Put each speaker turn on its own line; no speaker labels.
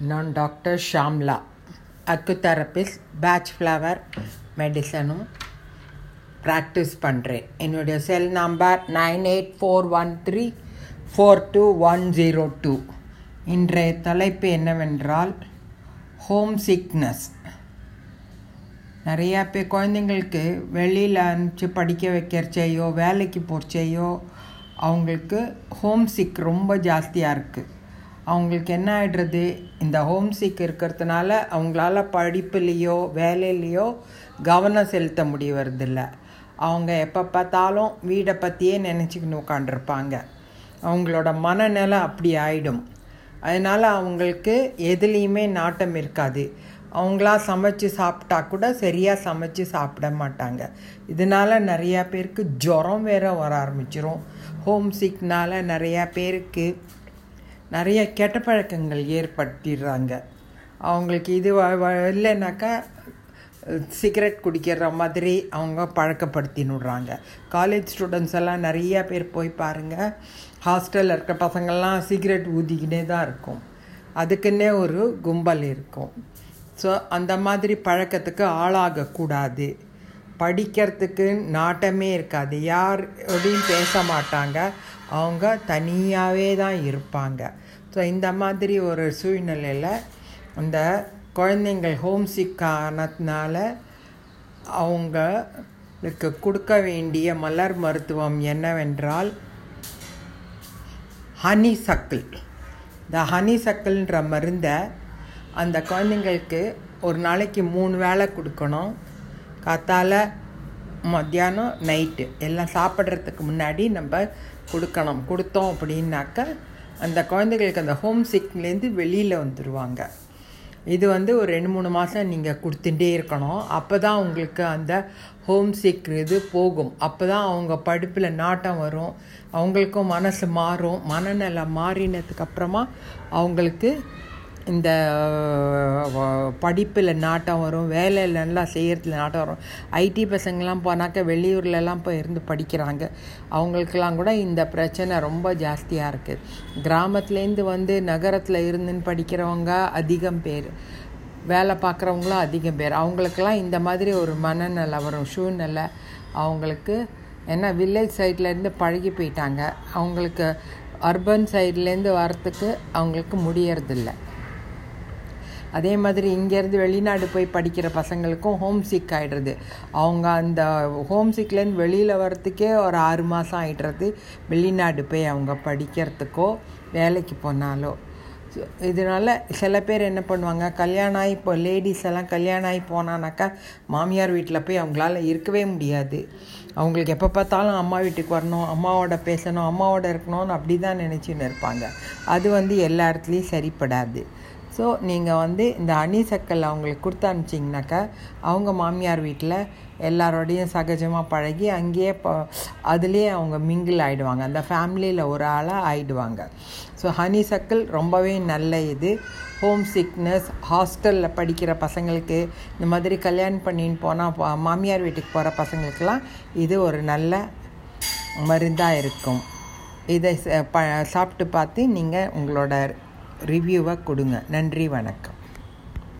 நான் doctor Shamla acutherapist Bach flower மெடிசனும் practice பண்ணுறேன் என்னுடைய cell number nine eight four one three four two one zero two இன்றைய தலைப்பு என்னவென்றால் ஹோம் சிக்னஸ் நிறையா பேர் குழந்தைங்களுக்கு வெளியில் அனுப்பிச்சு படிக்க வைக்கிறச்சையோ வேலைக்கு போகிறச்சையோ அவங்களுக்கு ஹோம் சிக் ரொம்ப ஜாஸ்தியாக இருக்குது அவங்களுக்கு என்ன ஆகிடுறது இந்த ஹோம் சிக் இருக்கிறதுனால அவங்களால படிப்புலேயோ வேலையிலையோ கவனம் செலுத்த முடியறதில்ல அவங்க எப்போ பார்த்தாலும் வீடை பற்றியே நினச்சிக்கின்னு உட்காண்டிருப்பாங்க அவங்களோட மனநிலை அப்படி ஆகிடும் அதனால் அவங்களுக்கு எதுலேயுமே நாட்டம் இருக்காது. அவங்களா சமைச்சு சாப்பிட்டா கூட சரியாக சமைச்சு சாப்பிட மாட்டாங்க. இதனால் நிறையா பேருக்கு ஜுரம் வேற வர ஆரம்பிச்சிரும். ஹோம் சிக்னால் நிறையா பேருக்கு நிறைய கெட்ட பழக்கங்கள் ஏற்படுத்திடுறாங்க அவங்களுக்கு இது இல்லைனாக்கா சிகரெட் குடிக்கிற மாதிரி அவங்க பழக்கப்படுத்தினுடுறாங்க. காலேஜ் ஸ்டூடெண்ட்ஸ் எல்லாம் நிறைய பேர் போய் பாருங்கள் ஹாஸ்டலில் இருக்க பசங்கள்லாம் சிகரெட் ஊதிக்கினே தான் இருக்கும். அதுக்குன்னே ஒரு கும்பல் இருக்கும். ஸோ அந்த மாதிரி பழக்கத்துக்கு ஆளாகக்கூடாது. படிக்கிறதுக்கு நாட்டமே இருக்காது. யார் அப்படின்னு பேச மாட்டாங்க. அவங்க தனியாகவே தான் இருப்பாங்க. ஸோ இந்த மாதிரி ஒரு சூழ்நிலையில் அந்த குழந்தைங்கள் ஹோம் சிக் ஆனதுனால அவங்களுக்கு கொடுக்க வேண்டிய மலர் மருத்துவம் என்னவென்றால் ஹனி சக்கிள் இந்த ஹனி சக்கிள்ன்ற மருந்தை அந்த குழந்தைங்களுக்கு ஒரு நாளைக்கு மூணு வேளை கொடுக்கணும். காத்தால மத்தியானம் நைட்டு எல்லாம் சாப்பிட்றதுக்கு முன்னாடி நம்ம கொடுக்கணும். கொடுத்தோம் அப்படின்னாக்க அந்த குழந்தைகளுக்கு அந்த ஹோம் சிக்லேருந்து வெளியில் வந்துடுவாங்க இது வந்து ஒரு ரெண்டு மூணு மாதம் நீங்கள் கொடுத்துட்டே இருக்கணும். அப்போ தான் உங்களுக்கு அந்த ஹோம் சிக் இது போகும். அப்போ தான் அவங்க படிப்பில் நாட்டம் வரும். அவங்களுக்கும் மனசு மாறும். மனநிலை மாறினதுக்கப்புறமா அவங்களுக்கு இந்த படிப்பில் நாட்டம் வரும் வேலையில் நல்லா செய்கிறதுல நாட்டம் வரும். ஐடி பசங்கள்லாம் போனாக்க வெளியூர்லலாம் போய் இருந்து படிக்கிறாங்க. அவங்களுக்கெல்லாம் கூட இந்த பிரச்சனை ரொம்ப ஜாஸ்தியாக இருக்குது கிராமத்துலேருந்து வந்து நகரத்தில் இருந்துன்னு படிக்கிறவங்க அதிகம் பேர். வேலை பார்க்குறவங்களும் அதிகம் பேர். அவங்களுக்கெல்லாம் இந்த மாதிரி ஒரு மனநிலை வரும் சூழ்நிலை. அவங்களுக்கு ஏன்னா வில்லேஜ் சைட்லேருந்து பழகி போயிட்டாங்க. அவங்களுக்கு அர்பன் சைட்லேருந்து வரத்துக்கு அவங்களுக்கு முடியறதில்லை. அதே மாதிரி இங்கேருந்து வெளிநாடு போய் படிக்கிற பசங்களுக்கும் ஹோம் சிக் ஆகிடுறது அவங்க அந்த ஹோம் சிக்லேருந்து வெளியில் வரத்துக்கே ஒரு ஆறு மாதம் ஆகிடுறது வெளிநாடு போய் அவங்க படிக்கிறதுக்கோ வேலைக்கு போனாலோ. இதனால் சில பேர் என்ன பண்ணுவாங்க கல்யாணம் ஆகி இப்போ லேடிஸ் எல்லாம் கல்யாணம் ஆகி போனானாக்கா மாமியார் வீட்டில் போய் அவங்களால இருக்கவே முடியாது. அவங்களுக்கு எப்போ பார்த்தாலும் அம்மா வீட்டுக்கு வரணும் அம்மாவோட பேசணும் அம்மாவோட இருக்கணும்னு அப்படி தான் நினச்சின்னு இருப்பாங்க. அது வந்து எல்லா இடத்துலையும் சரிப்படாது. ஸோ நீங்கள் வந்து இந்த அணிசக்கல் அவங்களுக்கு கொடுத்து அனுப்பிச்சிங்கனாக்கா அவங்க மாமியார் வீட்டில் எல்லாரோடையும் சகஜமாக பழகி அங்கேயே இப்போ அதுலேயே அவங்க மிங்கிள் ஆகிடுவாங்க அந்த ஃபேமிலியில் ஒரு ஆளாக ஆகிடுவாங்க ஸோ ஹனி சக்கிள் ரொம்பவே நல்ல இது. ஹோம் சிக்னஸ் ஹாஸ்டலில் படிக்கிற பசங்களுக்கு இந்த மாதிரி கல்யாணம் பண்ணின்னு போனால் மாமியார் வீட்டுக்கு போகிற பசங்களுக்கெல்லாம் இது ஒரு நல்ல மருந்தாக இருக்கும். இதை ப சாப்பிட்டு பார்த்து நீங்கள் உங்களோட ரிவ்யூவாக கொடுங்க. நன்றி வணக்கம்.